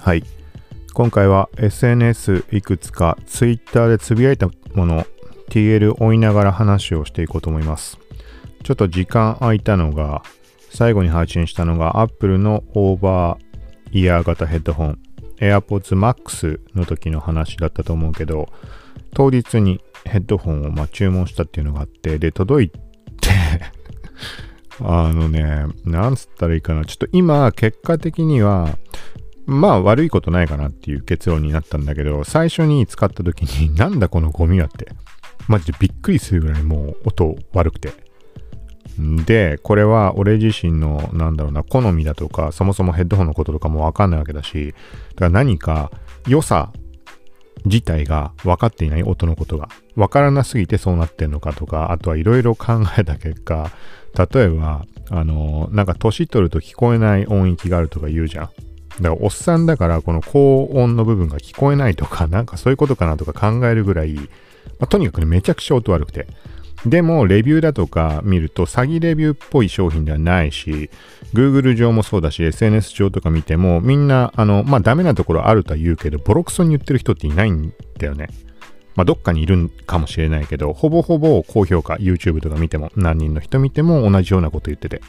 はい。今回は SNS いくつか Twitter でつぶやいたもの TL 追いながら話をしていこうと思います。ちょっと時間空いたのが最後に配信したのが Apple のオーバーイヤー型ヘッドホン AirPods Max の時の話だったと思うけど当日にヘッドホンをま注文したっていうのがあってで届いて あのね、なんつったらいいかな。ちょっと今、結果的には、まあ悪いことないかなっていう結論になったんだけど、最初に使った時に、なんだこのゴミはって、マジでびっくりするぐらいもう音悪くて。で、これは俺自身の、なんだろうな、好みだとか、そもそもヘッドホンのこととかもわかんないわけだし、だから何か良さ自体が分かっていない音のことが。分からなすぎてそうなってんのかとか、あとはいろいろ考えた結果、例えば、あの、なんか年取ると聞こえない音域があるとか言うじゃん。だからおっさんだからこの高音の部分が聞こえないとか、なんかそういうことかなとか考えるぐらい、まあ、とにかくね、めちゃくちゃ音悪くて。でも、レビューだとか見ると、詐欺レビューっぽい商品ではないし、Google 上もそうだし、SNS 上とか見ても、みんな、あの、まあ、ダメなところあるとは言うけど、ボロクソに言ってる人っていないんだよね。まあ、どっかにいるんかもしれないけど、ほぼほぼ高評価、YouTube とか見ても、何人の人見ても同じようなこと言ってて。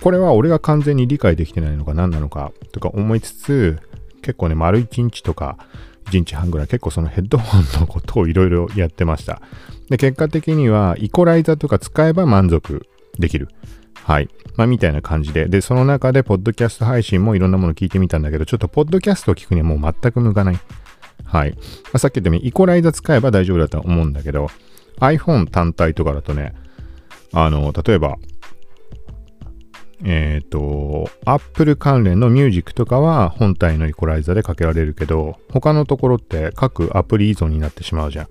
これは俺が完全に理解できてないのか何なのかとか思いつつ、結構ね、丸1日とか、1日半ぐらい結構そのヘッドホンのことをいろいろやってました。で、結果的にはイコライザとか使えば満足できる。はい。まあ、みたいな感じで。で、その中で、ポッドキャスト配信もいろんなもの聞いてみたんだけど、ちょっとポッドキャストを聞くにはもう全く向かない。はい。ま、さっき言ったように、イコライザー使えば大丈夫だと思うんだけど、iPhone 単体とかだとね、あの、例えば、えっ、ー、と、Apple 関連のミュージックとかは本体のイコライザーでかけられるけど、他のところって各アプリ依存になってしまうじゃん。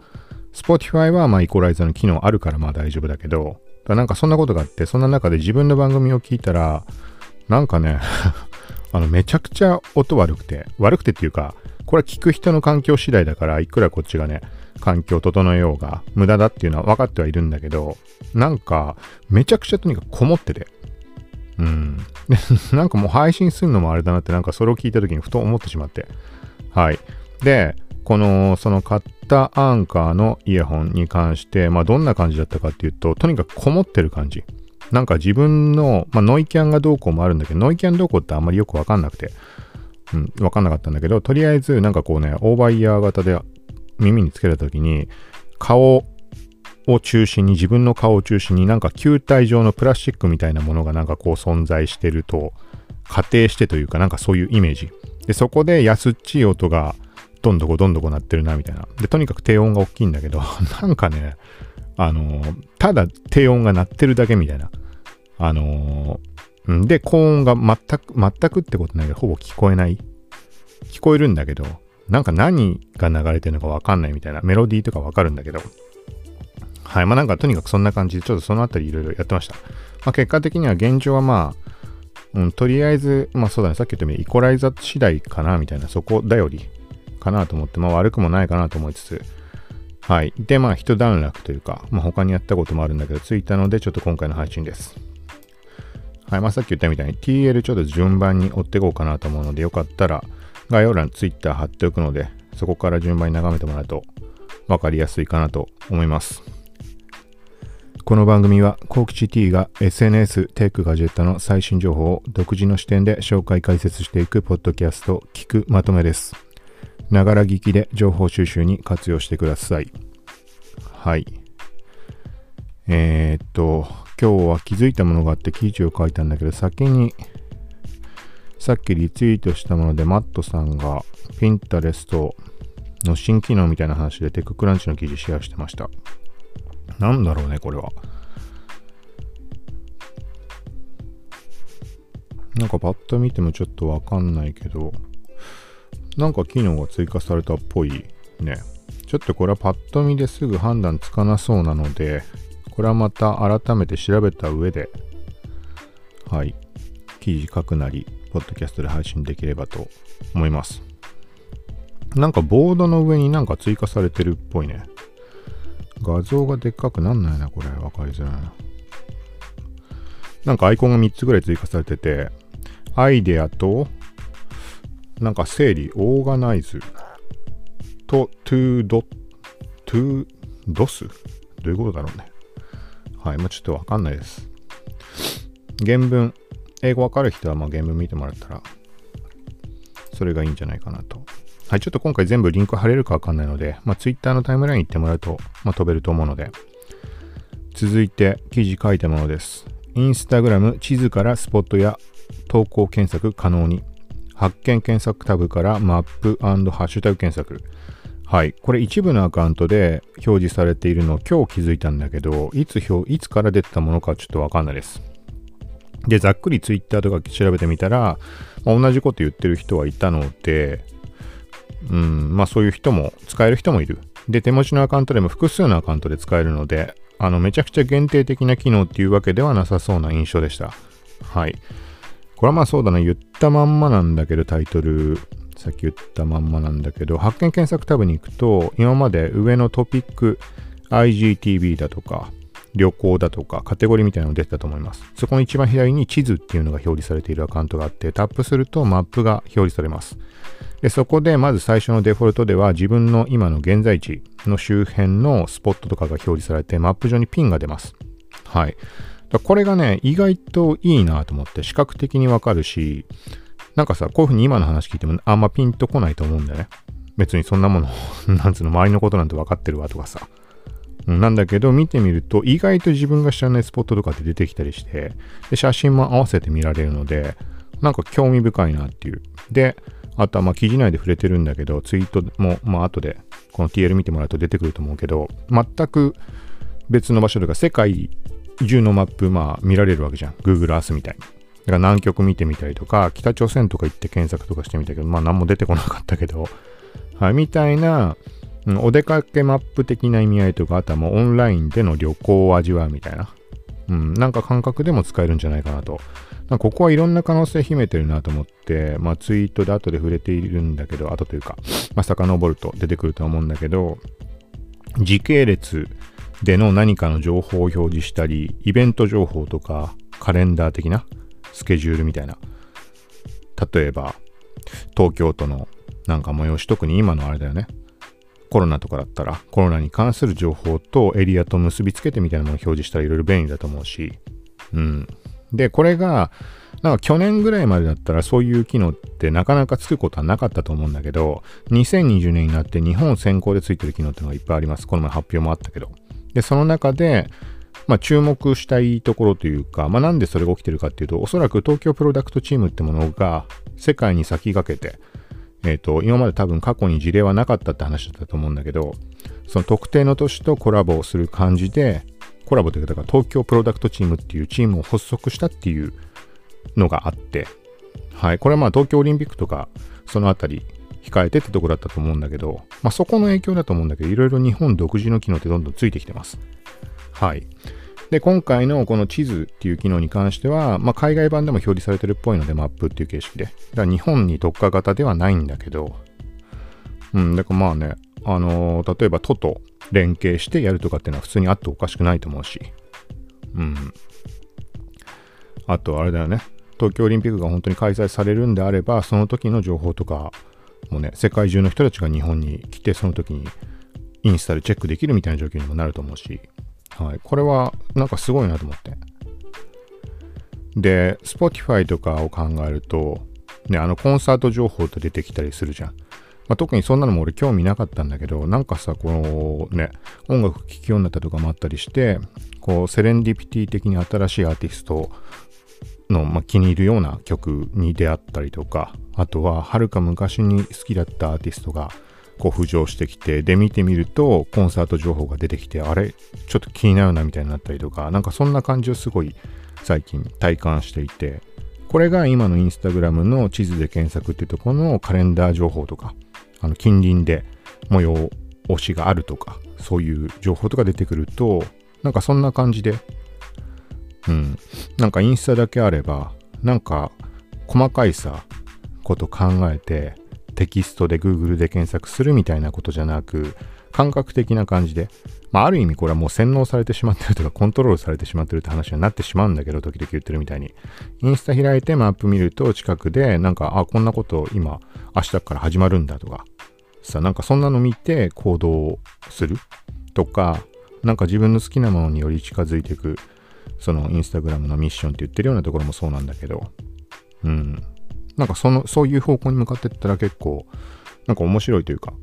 Spotify はまイコライザーの機能あるからまあ大丈夫だけど、だなんかそんなことがあって、そんな中で自分の番組を聞いたら、なんかね あのめちゃくちゃ音悪くて、悪くてっていうか、これは聞く人の環境次第だから、いくらこっちがね、環境を整えようが無駄だっていうのは分かってはいるんだけど、なんかめちゃくちゃとにかくこもってて、うん。なんかもう配信するのもあれだなって、なんかそれを聞いた時にふと思ってしまって。はい。で、この、その買ったアンカーのイヤホンに関して、まあどんな感じだったかっていうと、とにかくこもってる感じ。なんか自分の、まあノイキャンがどうこうもあるんだけど、ノイキャンどうこうってあんまりよくわかんなくて、うん、わかんなかったんだけど、とりあえずなんかこうね、オーバーイヤー型で耳につけた時に、顔を中心に、自分の顔を中心になんか球体状のプラスチックみたいなものがなんかこう存在してると仮定してというかなんかそういうイメージ。で、そこで安っちい音がどんどこどんどこ鳴ってるなみたいな。で、とにかく低音が大きいんだけど、なんかね、あのー、ただ低音が鳴ってるだけみたいな。あのー、で、高音が全く、全くってことないけど、ほぼ聞こえない。聞こえるんだけど、なんか何が流れてるのかわかんないみたいな。メロディーとかわかるんだけど、はい。まあなんかとにかくそんな感じで、ちょっとそのあたりいろいろやってました。まあ結果的には現状はまあ、うん、とりあえず、まあそうだね、さっき言ったようにイコライザー次第かな、みたいな、そこだよりかなと思って、まあ悪くもないかなと思いつつ、はい。で、まあ一段落というか、まあ他にやったこともあるんだけど、ついたので、ちょっと今回の配信です。はい。まあさっき言ったみたいに TL ちょっと順番に追っていこうかなと思うので、よかったら概要欄 Twitter 貼っておくので、そこから順番に眺めてもらうと分かりやすいかなと思います。この番組は、コーキチ T が SNS、テック、ガジェットの最新情報を独自の視点で紹介解説していくポッドキャスト、聞くまとめです。ながら聞きで情報収集に活用してください。はい。えー、っと、今日は気づいたものがあって記事を書いたんだけど、先に、さっきリツイートしたもので、マットさんが Pinterest の新機能みたいな話でテッククランチの記事シェアしてました。なんだろうね、これは。なんかパッと見てもちょっとわかんないけど、なんか機能が追加されたっぽいね。ちょっとこれはパッと見ですぐ判断つかなそうなので、これはまた改めて調べた上で、はい、記事書くなり、ポッドキャストで配信できればと思います。なんかボードの上になんか追加されてるっぽいね。画像がでっかくなんないな、これ。わかりづらいな。なんかアイコンが3つぐらい追加されてて、アイデアと、なんか整理、 organize と、 to do、to dos？どういうことだろうね。はい、まあちょっとわかんないです。原文、英語わかる人はま原文見てもらったら、それがいいんじゃないかなと。はい、ちょっと今回全部リンク貼れるかわかんないので、まあ Twitter のタイムライン行ってもらうと、まあ飛べると思うので、続いて記事書いたものです。インスタグラム地図からスポットや投稿検索可能に。発見検索タブからマップハッシュタグ検索。はい。これ一部のアカウントで表示されているのを今日気づいたんだけど、いつ表、いつから出てたものかちょっとわかんないです。で、ざっくり Twitter とか調べてみたら、まあ、同じこと言ってる人はいたので、うん、まあそういう人も、使える人もいる。で、手持ちのアカウントでも複数のアカウントで使えるので、あの、めちゃくちゃ限定的な機能っていうわけではなさそうな印象でした。はい。これはまあそうだな、言ったまんまなんだけど、タイトル、さっき言ったまんまなんだけど、発見検索タブに行くと、今まで上のトピック、IGTV だとか、旅行だとか、カテゴリーみたいなの出てたと思います。そこの一番左に地図っていうのが表示されているアカウントがあって、タップするとマップが表示されます。でそこでまず最初のデフォルトでは自分の今の現在地の周辺のスポットとかが表示されてマップ上にピンが出ます。はい。これがね、意外といいなと思って視覚的にわかるし、なんかさ、こういうふうに今の話聞いてもあんまピンとこないと思うんだよね。別にそんなもの、なんつうの、周りのことなんて分かってるわとかさ。なんだけど、見てみると、意外と自分が知らないスポットとかって出てきたりして、で、写真も合わせて見られるので、なんか興味深いなっていう。で、あとはまあ記事内で触れてるんだけど、ツイートもまあ後でこの TL 見てもらうと出てくると思うけど、全く別の場所とか世界中のマップまあ見られるわけじゃん。Google Earth みたいに。だから南極見てみたりとか、北朝鮮とか行って検索とかしてみたけど、まあ何も出てこなかったけど、はい、みたいな、うん、お出かけマップ的な意味合いとか、あとはもうオンラインでの旅行を味わうみたいな、うん、なんか感覚でも使えるんじゃないかなと。ここはいろんな可能性秘めてるなと思って、まあツイートで後で触れているんだけど、後というか、まあ遡ると出てくると思うんだけど、時系列での何かの情報を表示したり、イベント情報とか、カレンダー的なスケジュールみたいな。例えば、東京都のなんか催し、特に今のあれだよね。コロナとかだったら、コロナに関する情報とエリアと結びつけてみたいなものを表示したらいろいろ便利だと思うし。うん。で、これが、なんか去年ぐらいまでだったらそういう機能ってなかなかつくことはなかったと思うんだけど、2020年になって日本先行でついてる機能っていうのがいっぱいあります。この前発表もあったけど。で、その中で、まあ、注目したいところというか、まあ、なんでそれが起きてるかっていうと、おそらく東京プロダクトチームってものが世界に先駆けて、えっ、ー、と、今まで多分過去に事例はなかったって話だったと思うんだけど、その特定の都市とコラボをする感じで、コラボというか、だから東京プロダクトチームっていうチームを発足したっていうのがあって、はい。これはまあ東京オリンピックとか、そのあたり控えてってとこだったと思うんだけど、まあそこの影響だと思うんだけど、いろいろ日本独自の機能ってどんどんついてきてます。はい。で、今回のこの地図っていう機能に関しては、まあ、海外版でも表示されてるっぽいので、マップっていう形式で。だから日本に特化型ではないんだけど、うん、だからまあね、あのー、例えば都と連携してやるとかっていうのは普通にあっておかしくないと思うし、うん。あと、あれだよね、東京オリンピックが本当に開催されるんであれば、その時の情報とかもね、世界中の人たちが日本に来て、その時にインスタでチェックできるみたいな状況にもなると思うし、はい。これはなんかすごいなと思って。で、Spotify とかを考えると、ね、あのコンサート情報って出てきたりするじゃん。まあ、特にそんなのも俺興味なかったんだけど、なんかさ、このね、音楽聴きようになったとかもあったりして、こう、セレンディピティ的に新しいアーティストの、まあ、気に入るような曲に出会ったりとか、あとは、はるか昔に好きだったアーティストが、こう浮上してきて、で見てみるとコンサート情報が出てきて、あれ？ちょっと気になるなみたいになったりとか、なんかそんな感じをすごい最近体感していて、これが今のインスタグラムの地図で検索っていうところのカレンダー情報とか、あの近隣で模様推しがあるとか、そういう情報とか出てくると、なんかそんな感じで、うん、なんかインスタだけあれば、なんか細かいさ、こと考えて、テキストで Google で検索するみたいなことじゃなく、感覚的な感じで、まあ、ある意味これはもう洗脳されてしまってるとか、コントロールされてしまってるって話になってしまうんだけど、時々言ってるみたいに。インスタ開いてマップ見ると、近くで、なんか、あ、こんなこと今、明日から始まるんだとか、さ、なんかそんなの見て行動するとか、なんか自分の好きなものにより近づいていく、そのインスタグラムのミッションって言ってるようなところもそうなんだけど、うん。なんかその、そういう方向に向かってったら結構、なんか面白いというか、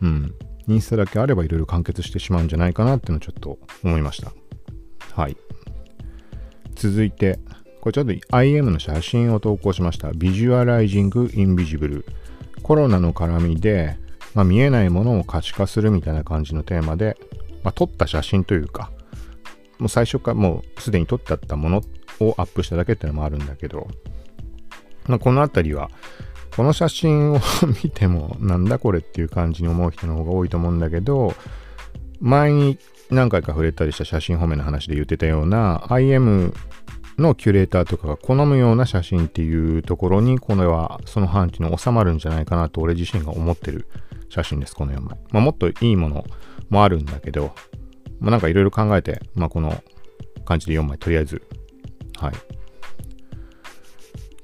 うん。インスタだけあればいろいろ完結してしまうんじゃないかなっていうのをちょっと思いました。はい。続いて、これちょっと IM の写真を投稿しました。ビジュアライジング・インビジブル。コロナの絡みで、まあ、見えないものを可視化するみたいな感じのテーマで、まあ、撮った写真というか、もう最初からもうすでに撮ってあったものをアップしただけっていうのもあるんだけど、まあ、この辺りはこの写真を 見てもなんだこれっていう感じに思う人の方が多いと思うんだけど前に何回か触れたりした写真褒めの話で言ってたような IM のキュレーターとかが好むような写真っていうところにこれはその範疇に収まるんじゃないかなと俺自身が思ってる写真ですこの4枚、まあ、もっといいものもあるんだけど、まあ、なんかいろいろ考えて、まあ、この感じで4枚とりあえずはい。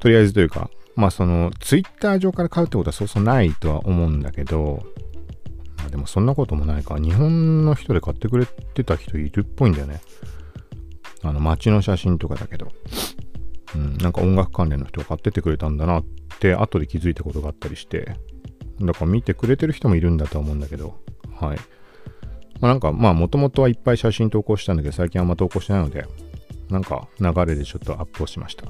とりあえずというかまあそのツイッター上から買うってことはそうそうないとは思うんだけど、まあ、でもそんなこともないか。日本の人で買ってくれてた人いるっぽいんだよね。あの街の写真とかだけど。うん、なんか音楽関連の人が買っててくれたんだなって後で気づいたことがあったりして、だから見てくれてる人もいるんだとは思うんだけど、はい。まあ、なんかまあもともとはいっぱい写真投稿したんだけど最近あんま投稿してないので、なんか流れでちょっとアップをしました。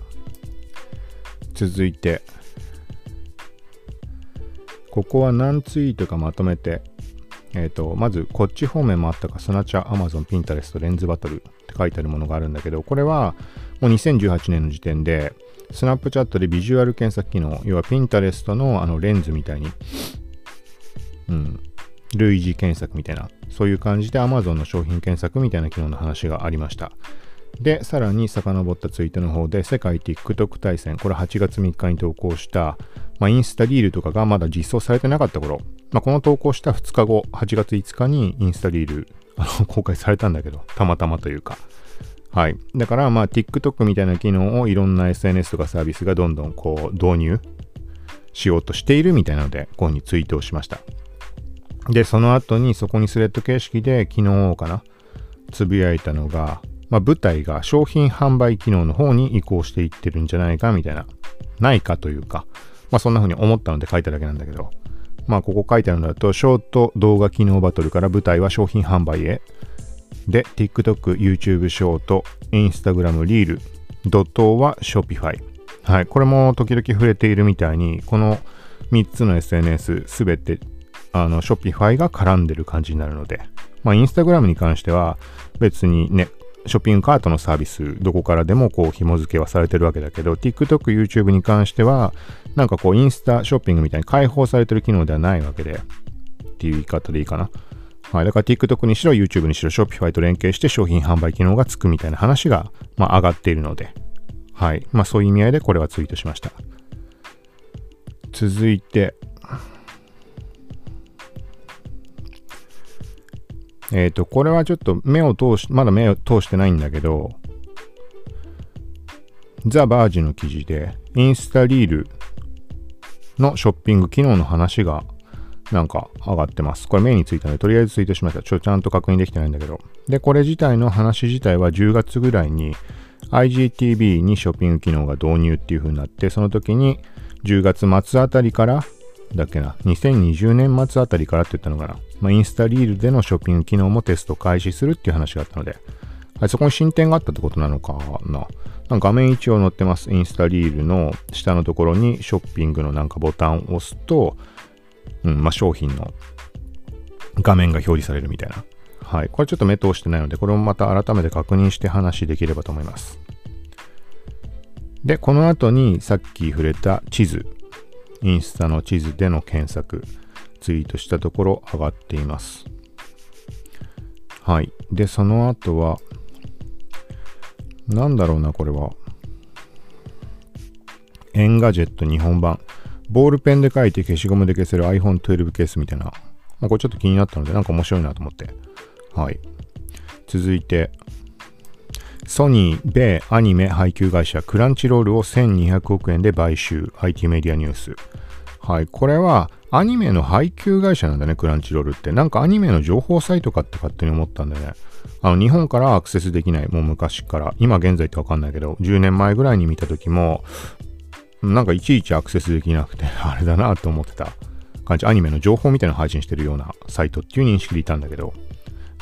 続いて、ここは何ツイートかまとめて、えっ、と、まず、こっち方面もあったか、スナチャ、アマゾン、ピンタレスト、レンズバトルって書いてあるものがあるんだけど、これはもう2018年の時点で、スナップチャットでビジュアル検索機能、要はピンタレストのあのレンズみたいに、うん、類似検索みたいな、そういう感じで Amazon の商品検索みたいな機能の話がありました。で、さらに遡ったツイートの方で、世界 TikTok 対戦、これ8月3日に投稿した、まあ、インスタリールとかがまだ実装されてなかった頃、まあ、この投稿した2日後、8月5日にインスタリール、あの、公開されたんだけど、たまたまというか。はい。だから、まあ、TikTok みたいな機能をいろんな SNS とかサービスがどんどんこう、導入しようとしているみたいなので、ここにツイートをしました。で、その後にそこにスレッド形式で昨日かな、つぶやいたのが、まあ、舞台が商品販売機能の方に移行していってるんじゃないかみたいな、ないかというか、まあそんな風に思ったので書いただけなんだけど、まあここ書いてあるのだと、ショート動画機能バトルから舞台は商品販売へ。で、TikTok、YouTube ショート、Instagram リール、ドットは Shopify。はい、これも時々触れているみたいに、この3つの SNS すべてあの Shopify が絡んでる感じになるので、まあ Instagram に関しては別にね、ショッピングカートのサービス、どこからでもこう紐付けはされてるわけだけど、TikTok、YouTube に関しては、なんかこうインスタショッピングみたいに開放されてる機能ではないわけで、っていう言い方でいいかな。はい。だから TikTok にしろ YouTube にしろ Shopify と連携して商品販売機能がつくみたいな話が、まあ、上がっているので、はい。まあそういう意味合いでこれはツイートしました。続いて、えっ、ー、と、これはちょっと目を通し、まだ目を通してないんだけど、ザ・バージの記事で、インスタリールのショッピング機能の話がなんか上がってます。これ目についたので、とりあえずツイートしました。ちょ、ちゃんと確認できてないんだけど。で、これ自体の話自体は10月ぐらいに IGTV にショッピング機能が導入っていう風になって、その時に10月末あたりからだっけな、2020年末あたりからって言ったのかな。まあ、インスタリールでのショッピング機能もテスト開始するっていう話があったので、はい、そこに進展があったってことなのかな。な画面一応載ってます。インスタリールの下のところにショッピングのなんかボタンを押すと、うん、まあ、商品の画面が表示されるみたいな。はい。これちょっと目通してないので、これもまた改めて確認して話できればと思います。で、この後にさっき触れた地図。インスタの地図での検索、ツイートしたところ上がっています。はい。で、その後は、なんだろうな、これは。 Engadget 日本版。ボールペンで書いて消しゴムで消せる iPhone12 ケースみたいな。まあ、これちょっと気になったので、なんか面白いなと思って。はい。続いて、ソニー、米アニメ配給会社クランチロールを1200億円で買収。IT メディアニュース。はい。これはアニメの配給会社なんだね、クランチロールって。なんかアニメの情報サイトかって勝手に思ったんだよね。あの、日本からアクセスできない。もう昔から。今現在ってわかんないけど、10年前ぐらいに見た時も、なんかいちいちアクセスできなくて、あれだなと思ってた感じ。アニメの情報みたいなの配信してるようなサイトっていう認識でいたんだけど、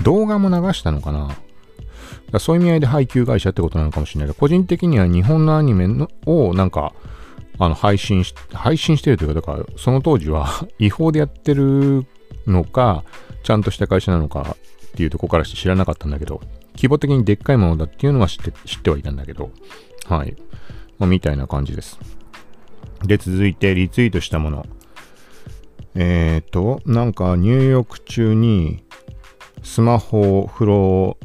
動画も流したのかな？そういう意味合いで配給会社ってことなのかもしれないけど、個人的には日本のアニメのをなんか、あの、配信し、配信してるというか、だから、その当時は違法でやってるのか、ちゃんとした会社なのかっていうとこからして知らなかったんだけど、規模的にでっかいものだっていうのは知って、知ってはいたんだけど、はい。まあ、みたいな感じです。で、続いてリツイートしたもの。えっ、ー、と、なんか入浴中にスマホを風呂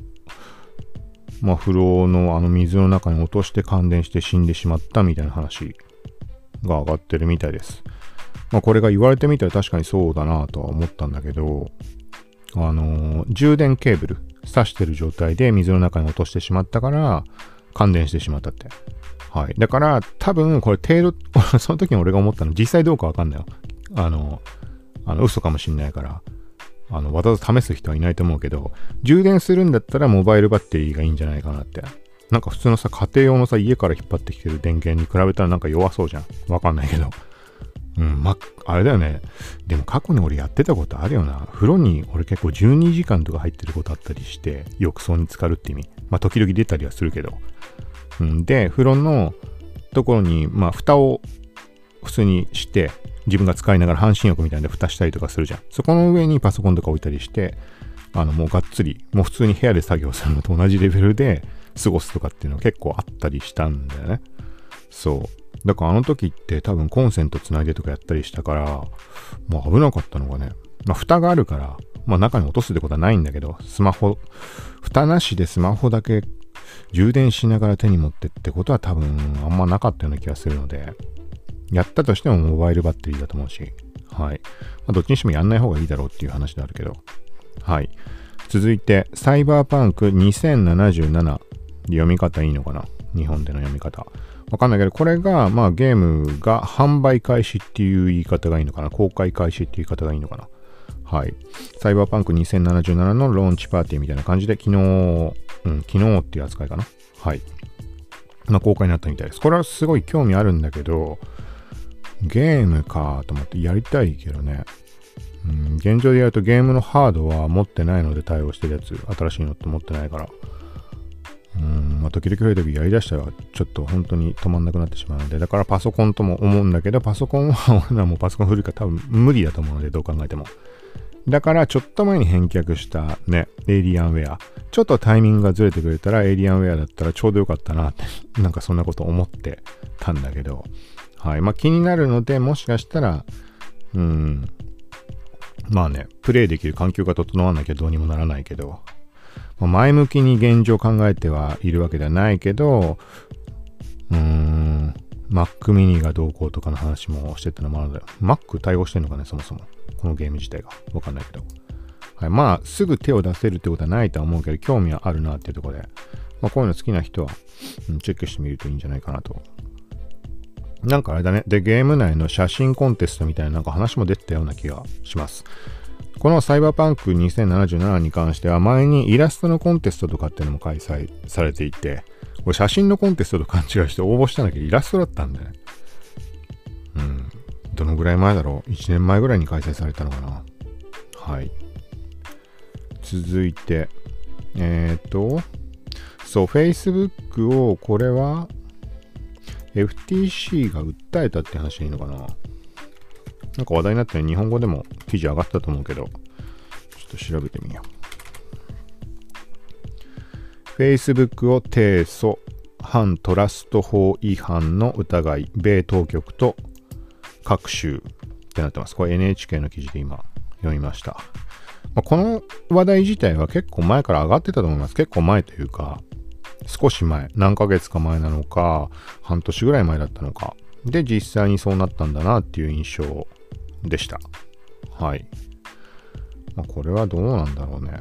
まあ、風呂のあの水の中に落として感電して死んでしまったみたいな話が上がってるみたいです。まあ、これが言われてみたら確かにそうだなとは思ったんだけど、あのー、充電ケーブル挿してる状態で水の中に落としてしまったから感電してしまったって。はい。だから多分これ程度、その時に俺が思ったの実際どうかわかんないよ。あの、あの嘘かもしんないから。あの、わざわざ試す人はいないと思うけど、充電するんだったらモバイルバッテリーがいいんじゃないかなって。なんか普通のさ、家庭用のさ、家から引っ張ってきてる電源に比べたらなんか弱そうじゃん。わかんないけど。うん、ま、あれだよね。でも過去に俺やってたことあるよな。風呂に俺結構12時間とか入ってることあったりして、浴槽に浸かるって意味。まあ時々出たりはするけど。うん、で、風呂のところに、まあ蓋を普通にして、自分が使いながら半身浴みたいな蓋したりとかするじゃん。そこの上にパソコンとか置いたりして、あの、もうがっつり、もう普通に部屋で作業するのと同じレベルで過ごすとかっていうのが結構あったりしたんだよね。そう。だからあの時って多分コンセントつないでとかやったりしたから、もう危なかったのがね。まあ蓋があるから、まあ中に落とすってことはないんだけど、スマホ、蓋なしでスマホだけ充電しながら手に持ってってことは多分あんまなかったような気がするので、やったとしてもモバイルバッテリーだと思うし、はい。まあ、どっちにしてもやんない方がいいだろうっていう話であるけど、はい。続いて、サイバーパンク2077。読み方いいのかな？日本での読み方。わかんないけど、これが、まあゲームが販売開始っていう言い方がいいのかな？公開開始っていう言い方がいいのかな？はい。サイバーパンク2077のローンチパーティーみたいな感じで、昨日、うん、昨日っていう扱いかな？はい。まあ公開になったみたいです。これはすごい興味あるんだけど、ゲームかと思ってやりたいけどね。うん、現状でやるとゲームのハードは持ってないので対応してるやつ、新しいのって持ってないから。うん、まあ、時々増えた時やりだしたらちょっと本当に止まんなくなってしまうので、だからパソコンとも思うんだけど、パソコンは俺らもパソコン古いから多分無理だと思うので、どう考えても。だからちょっと前に返却したね、エイリアンウェア。ちょっとタイミングがずれてくれたらエイリアンウェアだったらちょうどよかったなって、なんかそんなこと思ってたんだけど、はい。まあ気になるので、もしかしたら、うん、まあね、プレイできる環境が整わなきゃどうにもならないけど、まあ、前向きに現状考えてはいるわけではないけど、うーん、Mac mini がどうこうとかの話もしてたのもあるんだよ。Mac 対応してんのかね、そもそも。このゲーム自体が。わかんないけど。はい。まあ、すぐ手を出せるってことはないとは思うけど、興味はあるなっていうところで、まあ、こういうの好きな人は、うん、チェックしてみるといいんじゃないかなとなんかあれだね。で、ゲーム内の写真コンテストみたいななんか話も出てたような気がします。このサイバーパンク2077に関しては前にイラストのコンテストとかっていうのも開催されていて、これ写真のコンテストと勘違いして応募したんだけどイラストだったんだね。うん。どのぐらい前だろう ?1 年前ぐらいに開催されたのかな？はい。続いて、えっ、ー、と、そう、Facebook をこれは FTC が訴えたって話でいいのかな？なんか話題になって日本語でも記事上がったと思うけど、ちょっと調べてみよう。Facebook を提訴、反トラスト法違反の疑い、米当局と各州ってなってます。これ NHK の記事で今読みました。ま、この話題自体は結構前から上がってたと思います。結構前というか、少し前、何ヶ月か前なのか、半年ぐらい前だったのか。で、実際にそうなったんだなっていう印象でした。はい。まあ、これはどうなんだろうね。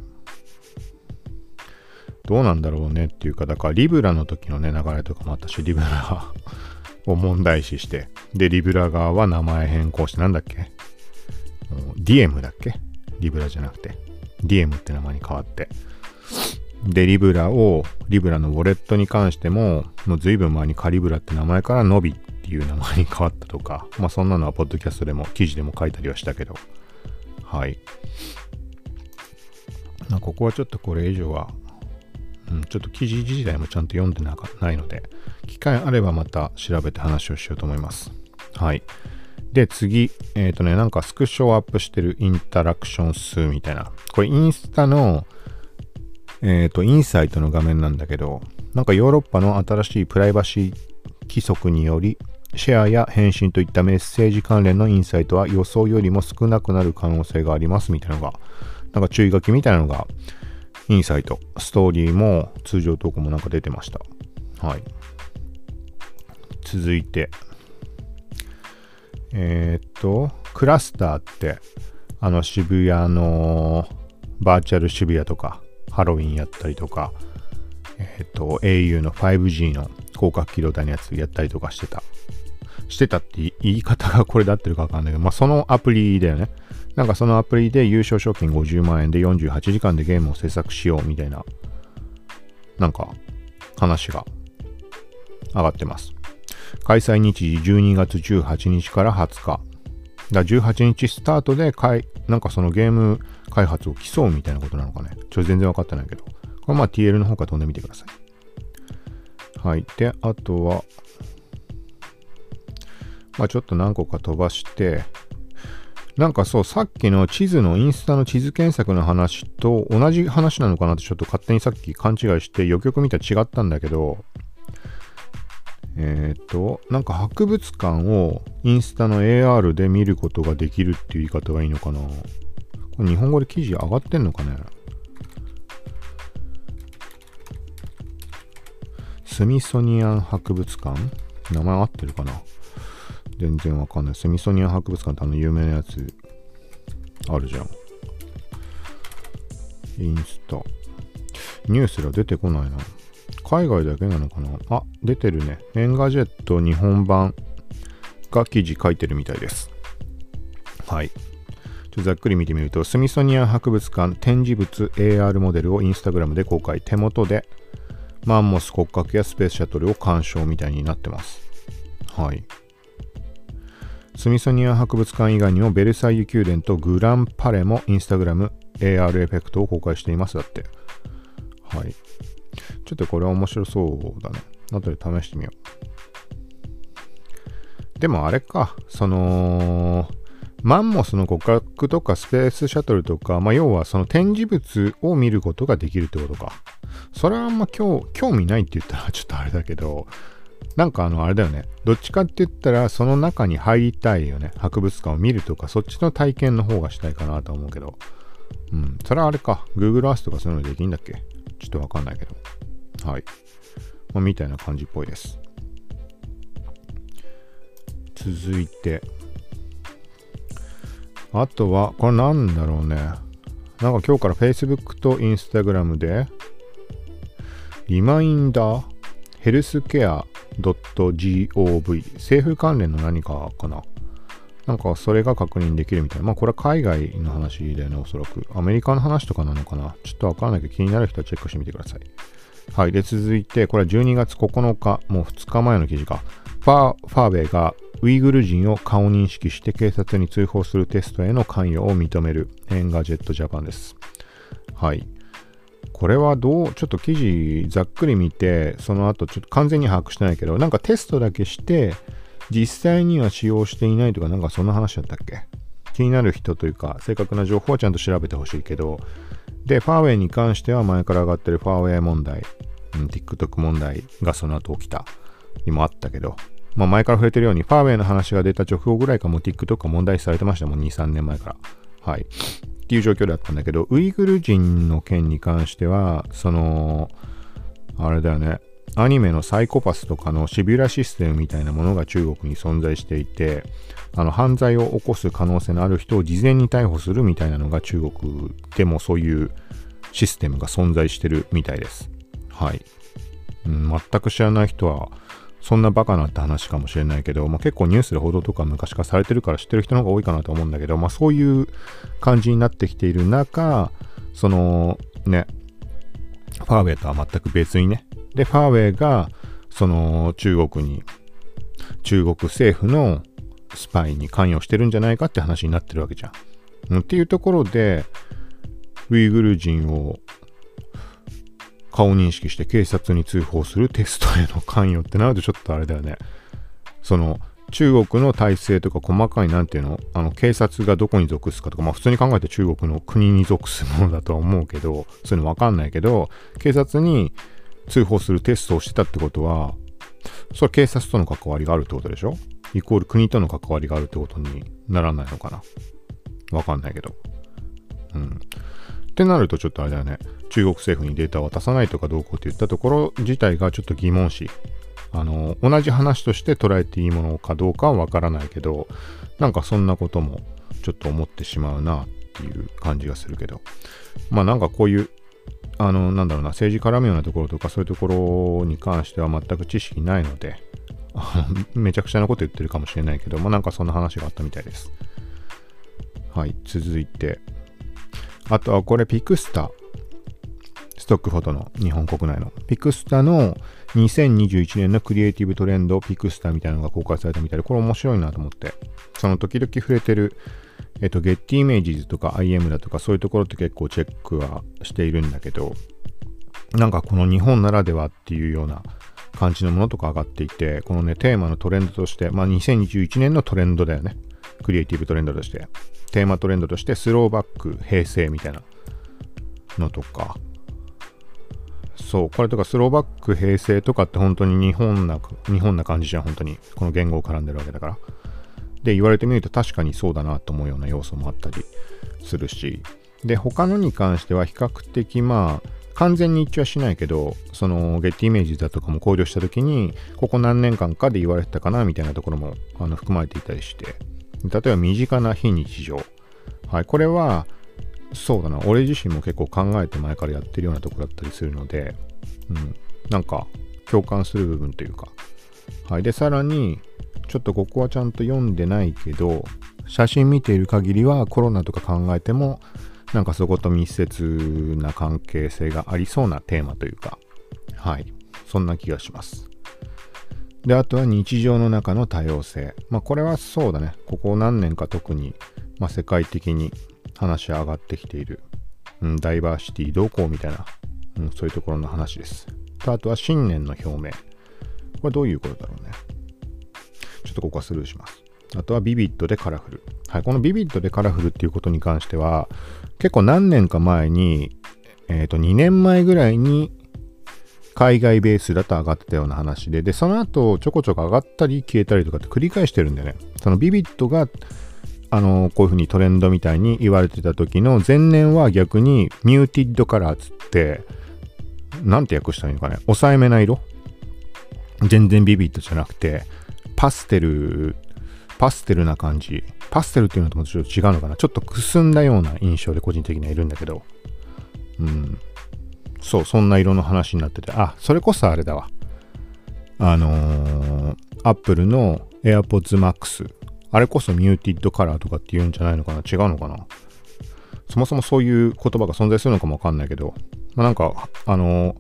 どうなんだろうねっていうか、だからリブラの時のね、流れとかもあったし、リブラを問題視して、で、リブラ側は名前変更して、なんだっけ？ディエムだっけ？リブラじゃなくて、ディエムって名前に変わって。で、リブラを、リブラのウォレットに関しても、もう随分前にカリブラって名前からノビっていう名前に変わったとか、まあそんなのはポッドキャストでも記事でも書いたりはしたけど、はい。まあ、ここはちょっとこれ以上はうん、ちょっと記事自体もちゃんと読んでなかないので、機会あればまた調べて話をしようと思います。はい。で、次、えっ、ー、とね、なんかスクショをアップしてるインタラクション数みたいな。これインスタの、えっ、ー、と、インサイトの画面なんだけど、なんかヨーロッパの新しいプライバシー規則により、シェアや返信といったメッセージ関連のインサイトは予想よりも少なくなる可能性がありますみたいなのが、なんか注意書きみたいなのがインサイト、ストーリーも通常投稿もなんか出てました。はい。続いて、えー、っと、クラスターって、あの渋谷のバーチャル渋谷とか、ハロウィンやったりとか、えー、っと、au の 5G の広角機動隊のやつやったりとかしてた。してたって言い方がこれで合ってるかわかんないけど、まあ、そのアプリだよね。なんかそのアプリで優勝賞金50万円で48時間でゲームを制作しようみたいな、なんか話が上がってます。開催日時12月18日から20日。だ18日スタートでかい、なんかそのゲーム開発を競うみたいなことなのかね。ちょっと全然わかってないけど。これまあ TL の方から飛んでみてください。はい。で、あとは、まあちょっと何個か飛ばして、なんかそう、さっきの地図のインスタの地図検索の話と同じ話なのかなってちょっと勝手にさっき勘違いしてよくよく見たら違ったんだけど、えっ、ー、と、なんか博物館をインスタの AR で見ることができるっていう言い方がいいのかな日本語で記事上がってんのかね？スミソニアン博物館？名前合ってるかな？全然わかんない。スミソニアン博物館ってあの有名なやつあるじゃん。インスタ。ニュースが出てこないな。海外だけなのかな？あ、出てるね。 Engadget 日本版が記事書いてるみたいです。はい。ざっくり見てみると、スミソニアン博物館展示物 AR モデルをインスタグラムで公開。手元でマンモス骨格やスペースシャトルを鑑賞みたいになってます。はい。スミソニアン博物館以外にもベルサイユ宮殿とグランパレもインスタグラム AR エフェクトを公開しています。だって。はい。ちょっとこれは面白そうだね。後で試してみよう。でもあれか、その、マンモスの骨格とかスペースシャトルとか、まあ、要はその展示物を見ることができるってことか。それはあんま興味ないって言ったらちょっとあれだけど、なんかあの、あれだよね。どっちかって言ったら、その中に入りたいよね。博物館を見るとか、そっちの体験の方がしたいかなと思うけど。うん。それはあれか。Google Earth とかそういうのできんだっけ？ちょっとわかんないけど。はい。まあ、みたいな感じっぽいです。続いて。あとは、これなんだろうね。なんか今日から Facebook と Instagram で、リマインダーヘルスケア .gov 政府関連の何かかななんかそれが確認できるみたいな。まあこれは海外の話だよね、おそらく。アメリカの話とかなのかなちょっとわからないけど気になる人はチェックしてみてください。はい。で、続いて、これは12月9日、もう2日前の記事か。ファー、ファーウェイがウイグル人を顔認識して警察に通報するテストへの関与を認める Engadget Japan です。はい。これはどう、ちょっと記事ざっくり見て、その後ちょっと完全に把握してないけど、なんかテストだけして、実際には使用していないとか、なんかそんな話だったっけ？気になる人というか、正確な情報はちゃんと調べてほしいけど、で、ファーウェイに関しては前から上がってるファーウェイ問題、うん、TikTok 問題がその後起きたにもあったけど、まあ前から触れてるように、ファーウェイの話が出た直後ぐらいかもう TikTok が問題視されてましたもん、2、3年前から。はい。っていう状況だったんだけど、ウイグル人の件に関しては、その、あれだよね、アニメのサイコパスとかのシビュラシステムみたいなものが中国に存在していて、あの犯罪を起こす可能性のある人を事前に逮捕するみたいなのが中国でもそういうシステムが存在してるみたいです。はい。うん、全く知らない人はそんなバカなって話かもしれないけど、まあ、結構ニュースで報道とか昔からされてるから知ってる人の方が多いかなと思うんだけど、まあ、そういう感じになってきている中、そのね、ファーウェイとは全く別にね。で、ファーウェイが、その中国に、中国政府のスパイに関与してるんじゃないかって話になってるわけじゃん。っていうところで、ウイグル人を顔認識して警察に通報するテストへの関与ってなるとちょっとあれだよね。その中国の体制とか細かいなんていうの？あの警察がどこに属すかとかまあ普通に考えて中国の国に属すものだとは思うけどそういうのわかんないけど警察に通報するテストをしてたってことはそれは警察との関わりがあるってことでしょ？イコール国との関わりがあるってことにならないのかな？わかんないけど。うん。ってなるとちょっとあれだよね。中国政府にデータを渡さないとかどうこうって言ったところ自体がちょっと疑問視。あの、同じ話として捉えていいものかどうかはわからないけど、なんかそんなこともちょっと思ってしまうなっていう感じがするけど。まあなんかこういう、あの、なんだろうな、政治絡むようなところとかそういうところに関しては全く知識ないので、めちゃくちゃなこと言ってるかもしれないけど、まあなんかそんな話があったみたいです。はい、続いて。あとはこれピクスタ。ストックフォトの日本国内のピクスタの2021年のクリエイティブトレンドピクスタみたいなのが公開されたみたいで、これ面白いなと思って、その時々触れてる、えっと、ゲッティイメージズとか IM だとかそういうところって結構チェックはしているんだけど、なんかこの日本ならではっていうような感じのものとか上がっていて、このね、テーマのトレンドとして、まあ2021年のトレンドだよね。クリエイティブトレンドとして。テーマトレンドとしてスローバック、平成みたいなのとか、そう、これとかスローバック平成とかって本当に日本な、日本な感じじゃん、本当に。この言語を絡んでるわけだから。で、言われてみると確かにそうだなと思うような要素もあったりするし。で、他のに関しては比較的まあ、完全に一致はしないけど、そのゲッティイメージだとかも考慮したときに、ここ何年間かで言われてたかなみたいなところもあの含まれていたりして、例えば身近な非日常。はい、これはそうだな、俺自身も結構考えて前からやってるようなとこだったりするので、うん、なんか共感する部分というか。はい。で、さらに、ちょっとここはちゃんと読んでないけど、写真見ている限りはコロナとか考えても、なんかそこと密接な関係性がありそうなテーマというか、はい。そんな気がします。で、あとは日常の中の多様性。まあこれはそうだね。ここ何年か特に、まあ、世界的に話上がってきている、うん、ダイバーシティどうこみたいな、うん、そういうところの話です。とあとは信念の表明。これどういうことだろうね。ちょっとここはスルーします。あとはビビッドでカラフル。はい、このビビッドでカラフルっていうことに関しては、結構何年か前に、えっ、ー、と、2年前ぐらいに海外ベースだと上がってたような話で、で、その後ちょこちょこ上がったり消えたりとかって繰り返してるんだよね。そのビビッドがあの、こういう風にトレンドみたいに言われてた時の前年は逆に muted color っつって、なんて訳したらいいのかね。抑えめな色？全然ビビッドじゃなくて、パステル、パステルな感じ。パステルっていうのともちょっと違うのかな？ちょっとくすんだような印象で個人的にはいるんだけど。うん。そう、そんな色の話になってて。あ、それこそあれだわ。あのー、Apple の AirPods Max あれこそミューティッドカラーとかって言うんじゃないのかな？違うのかな？そもそもそういう言葉が存在するのかもわかんないけど、まあ、なんか、あのー、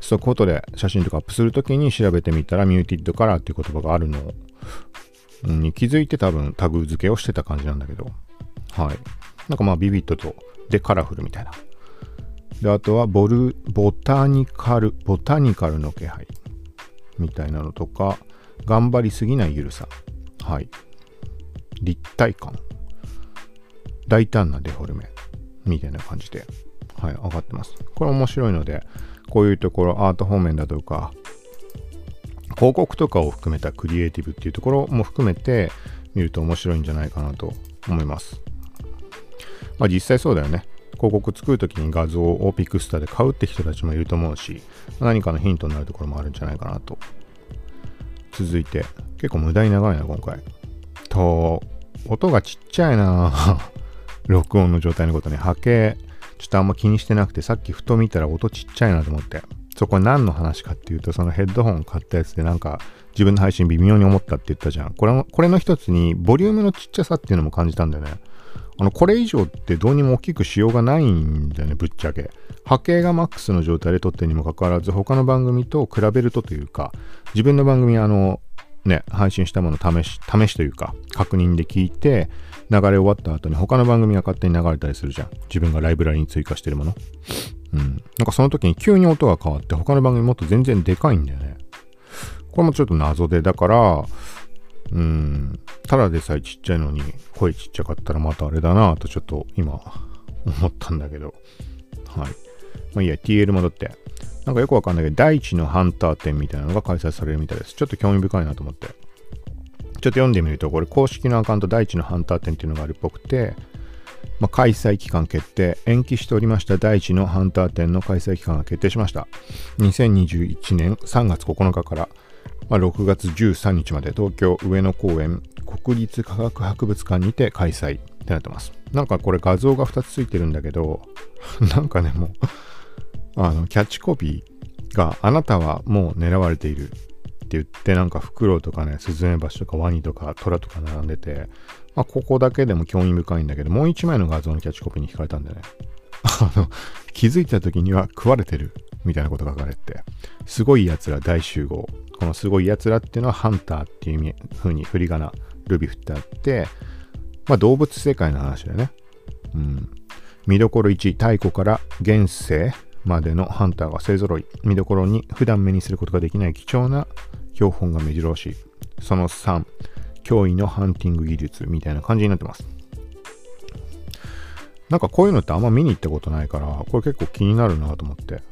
ストックフォトで写真とかアップするときに調べてみたらミューティッドカラーっていう言葉があるのに気づいて多分タグ付けをしてた感じなんだけど、はい。なんかまあビビットとでカラフルみたいな。で、あとはボル、ボタニカル、ボタニカルの気配みたいなのとか、頑張りすぎないゆるさ。はい。立体感、大胆なデフォルメみたいな感じで、はい、上がってます。これ面白いので、こういうところ、アート方面だとか、広告とかを含めたクリエイティブっていうところも含めて見ると面白いんじゃないかなと思います。まあ実際そうだよね。広告作るときに画像をピクスタで買うって人たちもいると思うし、何かのヒントになるところもあるんじゃないかなと。続いて、結構無駄に長いな、今回。と、音がちっちゃいな 録音の状態のことに波形、ちょっとあんま気にしてなくて、さっきふと見たら音ちっちゃいなと思って。そこは何の話かっていうと、そのヘッドホン買ったやつでなんか自分の配信微妙に思ったって言ったじゃん。これこれの一つにボリュームのちっちゃさっていうのも感じたんだよね。あの、これ以上ってどうにも大きくしようがないんだよね、ぶっちゃけ。波形がマックスの状態で撮ってるにもかかわらず、他の番組と比べるとというか、自分の番組、あの、ね、配信したもの試し、試しというか、確認で聞いて、流れ終わった後に他の番組が勝手に流れたりするじゃん。自分がライブラリに追加してるもの。うん。なんかその時に急に音が変わって他の番組もっと全然でかいんだよね。これもちょっと謎で、だから、うん、ただでさえちっちゃいのに声ちっちゃかったらまたあれだなとちょっと今思ったんだけど。はい。まあいいや、TL 戻って。なんかよくわかんないけど、第一のハンター展みたいなのが開催されるみたいです。ちょっと興味深いなと思って。ちょっと読んでみると、これ公式のアカウント第一のハンター展っていうのがあるっぽくて、まあ、開催期間決定、延期しておりました第一のハンター展の開催期間が決定しました。2021年3月9日からまあ、6月13日まで東京上野公園国立科学博物館にて開催ってなってます。なんかこれ画像が2つついてるんだけど、なんかね、もうあの、キャッチコピーがあなたはもう狙われているって言って、なんかフクロウとかね、スズメバチとかワニとかトラとか並んでて、まあ、ここだけでも興味深いんだけど、もう一枚の画像のキャッチコピーに惹かれたんだよね。あの、気づいた時には食われてるみたいなことが書かれて、すごい奴ら大集合。このすごい奴らっていうのはハンターっていう風に振り仮名、ルビ振ってあって、まあ動物世界の話だよね。うん。見どころ1、太古から現世までのハンターが勢揃い。見どころに普段目にすることができない貴重な標本が目白押し。その3、脅威のハンティング技術みたいな感じになってます。なんかこういうのってあんま見に行ったことないから、これ結構気になるなと思って。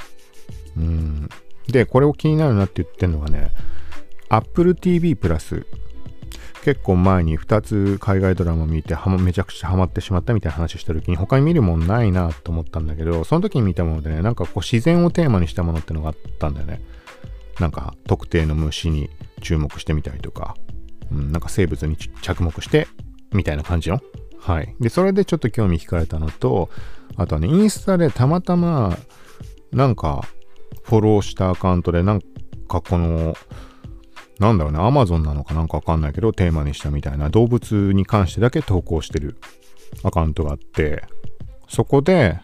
うん。で、これを気になるなって言ってるのがね、Apple TV プラス。結構前に2つ海外ドラマ見ては、めちゃくちゃハマってしまったみたいな話した時に他に見るもんないなと思ったんだけど、その時に見たものでね、なんかこう自然をテーマにしたものってのがあったんだよね。なんか特定の虫に注目してみたりとか、うん、なんか生物に着目してみたいな感じの。はい。で、それでちょっと興味惹かれたのと、あとはね、インスタでたまたま、なんか、フォローしたアカウントで、なんかこの、なんだろうね、アマゾンなのかなんかわかんないけど、テーマにしたみたいな動物に関してだけ投稿してるアカウントがあって、そこで、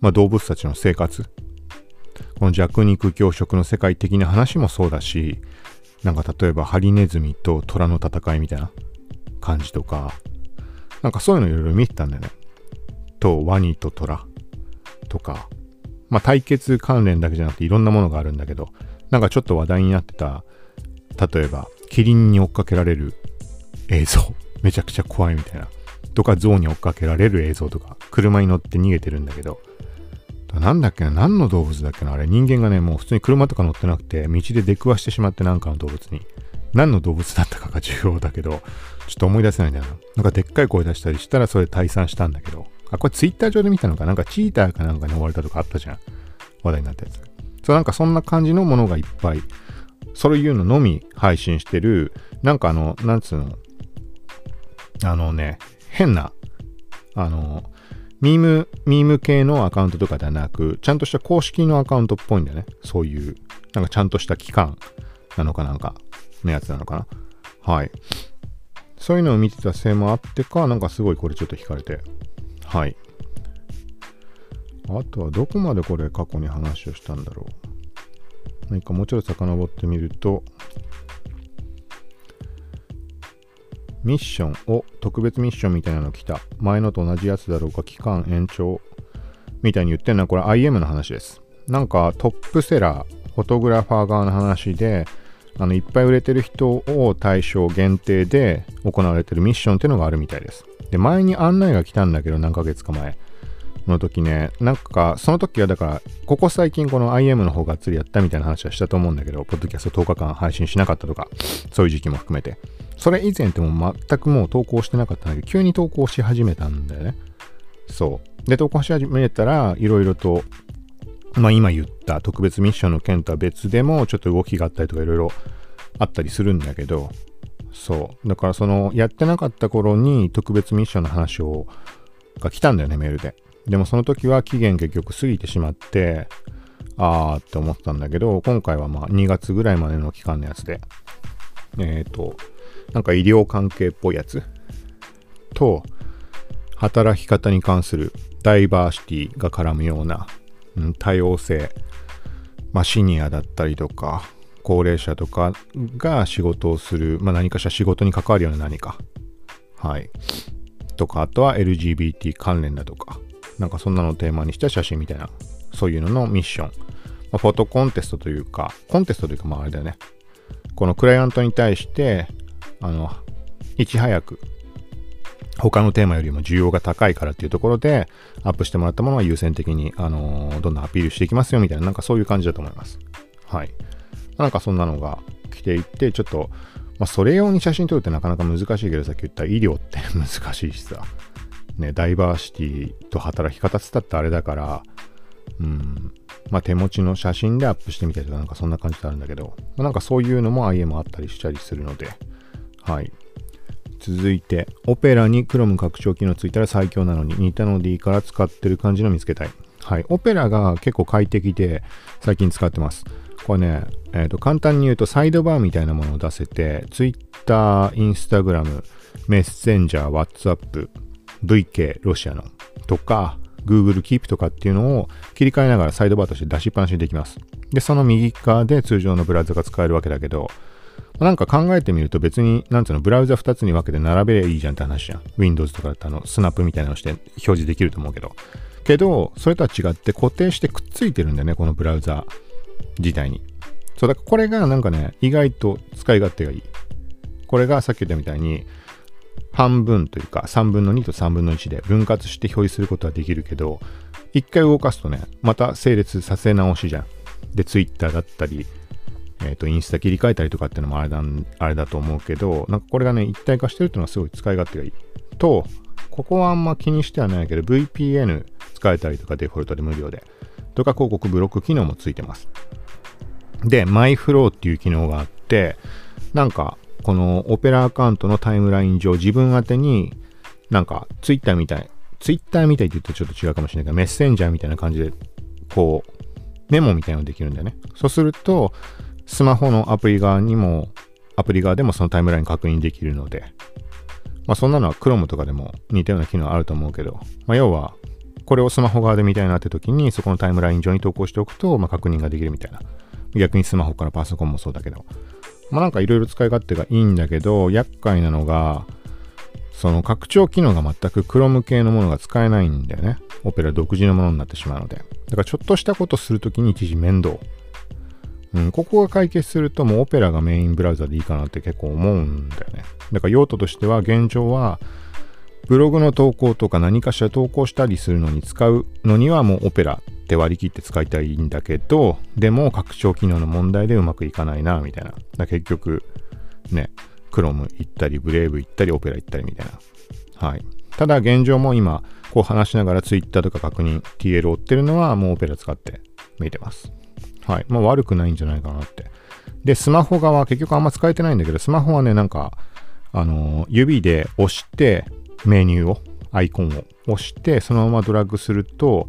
まあ、動物たちの生活、この弱肉強食の世界的な話もそうだし、なんか例えばハリネズミと虎の戦いみたいな感じとか、なんかそういうのいろいろ見てたんだよね。と、ワニと虎とか、まあ、対決関連だけじゃなくていろんなものがあるんだけど、なんかちょっと話題になってた、例えば、キリンに追っかけられる映像、めちゃくちゃ怖いみたいな、とか象に追っかけられる映像とか、車に乗って逃げてるんだけど、なんだっけな、何の動物だっけな、あれ人間がね、もう普通に車とか乗ってなくて、道で出くわしてしまってなんかの動物に。何の動物だったかが 重要だけど、ちょっと思い出せないんだよな。なんかでっかい声出したりしたらそれ退散したんだけど、あ、これツイッター上で見たのかなんかチーターかなんかに追われたとかあったじゃん。話題になったやつ。そうなんかそんな感じのものがいっぱい、そういうののみ配信してる、なんかあの、なんつうの、あのね、変な、あの、ミーム、ミーム系のアカウントとかではなく、ちゃんとした公式のアカウントっぽいんだよね。そういう、なんかちゃんとした機関なのかなんかのやつなのかな。はい。そういうのを見てたせいもあってか、なんかすごいこれちょっと惹かれて、はい。あとはどこまでこれ過去に話をしたんだろう。何かもうちょっと遡ってみると、ミッションを特別ミッションみたいなの来た。前のと同じやつだろうか、期間延長みたいに言ってるのはこれ IM の話です。なんかトップセラー、フォトグラファー側の話で、あのいっぱい売れてる人を対象限定で行われてるミッションっていうのがあるみたいです。で、前に案内が来たんだけど、何ヶ月か前の時ね、なんか、その時はだから、ここ最近この IM の方がっつりやったみたいな話はしたと思うんだけど、ポッドキャスト10日間配信しなかったとか、そういう時期も含めて。それ以前っても全くもう投稿してなかったんだけど、急に投稿し始めたんだよね。そう。で、投稿し始めたら、いろいろと、まあ今言った特別ミッションの件とは別でも、ちょっと動きがあったりとかいろいろあったりするんだけど、そう。だからその、やってなかった頃に特別ミッションの話を、が来たんだよね、メールで。でもその時は期限結局過ぎてしまって、あーって思ったんだけど、今回はまあ2月ぐらいまでの期間のやつで、えっ、ー、と、なんか医療関係っぽいやつ？と、働き方に関するダイバーシティが絡むような、うん、多様性、まあ、シニアだったりとか、高齢者とかが仕事をする、まあ、何かしら仕事に関わるような何か。はい。とか、あとは LGBT 関連だとか、なんかそんなのをテーマにした写真みたいな、そういうののミッション。ま、フォトコンテストというか、コンテストというか、まああれだよね。このクライアントに対して、あの、いち早く他のテーマよりも需要が高いからっていうところで、アップしてもらったものは優先的に、あのー、どんどんアピールしていきますよみたいな、なんかそういう感じだと思います。はい。なんかそんなのが来ていて、ちょっと、まあ、それ用に写真撮るってなかなか難しいけど、さっき言った医療って 難しいしさ、ね、ダイバーシティと働き方つったってあれだから、うん、まあ手持ちの写真でアップしてみたりとか、なんかそんな感じであるんだけど、まあ、なんかそういうのも IM あったりしたりするので、はい。続いて、オペラに Chrome 拡張機能ついたら最強なのに似たのでいいから使ってる感じの見つけたい。はい。オペラが結構快適で最近使ってます。これね、えー、と簡単に言うとサイドバーみたいなものを出せて、Twitter、Instagram、メッセンジャー、WhatsApp、VK、ロシアのとか、Google Keep とかっていうのを切り替えながらサイドバーとして出しっぱなしにできます。で、その右側で通常のブラウザが使えるわけだけど、なんか考えてみると別に、なんつうの、ブラウザ2つに分けて並べりゃいいじゃんって話じゃん。Windows とかだとあの、スナップみたいなのして表示できると思うけど。けど、それとは違って固定してくっついてるんだよね、このブラウザ自体に。そう、だからこれがなんかね、意外と使い勝手がいい。これがさっき言ったみたいに、半分というか3分の2と3分の1で分割して表示することはできるけど、一回動かすとね、また整列させ直しじゃん。で、Twitter だったり、えっ、ー、と、インスタ切り替えたりとかっていうのもあれだあれだと思うけど、なんかこれがね、一体化してるっていうのはすごい使い勝手がいい。と、ここはあんま気にしてはないけど、VPN 使えたりとかデフォルトで無料で。とか広告ブロック機能もついてます。で、MyFlow っていう機能があって、なんか、このオペラアカウントのタイムライン上、自分宛てになんか Twitter みたい、Twitter みたいって言うとちょっと違うかもしれないけど、メッセンジャーみたいな感じで、こう、メモみたいなのできるんだよね。そうすると、スマホのアプリ側にも、アプリ側でもそのタイムライン確認できるので、まあそんなのは Chrome とかでも似たような機能あると思うけど、まあ要は、これをスマホ側で見たいなって時に、そこのタイムライン上に投稿しておくと、まあ確認ができるみたいな。逆にスマホからパソコンもそうだけど。まあなんかいろいろ使い勝手がいいんだけど、厄介なのが、その拡張機能が全く Chrome 系のものが使えないんだよね。オペラ独自のものになってしまうので。だからちょっとしたことするときに一時面倒。うん、ここが解決するともうオペラがメインブラウザでいいかなって結構思うんだよね。だから用途としては現状はブログの投稿とか何かしら投稿したりするのに使うのにはもうオペラって割り切って使いたいんだけど、でも拡張機能の問題でうまくいかないな、みたいな。だ結局、ね、Chrome 行ったり、Brave 行ったり、オペラ行ったりみたいな。はい。ただ現状も今、こう話しながら Twitter とか確認、TL 追ってるのはもうオペラ使って見てます。はい。まあ悪くないんじゃないかなって。で、スマホ側、結局あんま使えてないんだけど、スマホはね、なんか、あのー、指で押して、メニューを、アイコンを押して、そのままドラッグすると、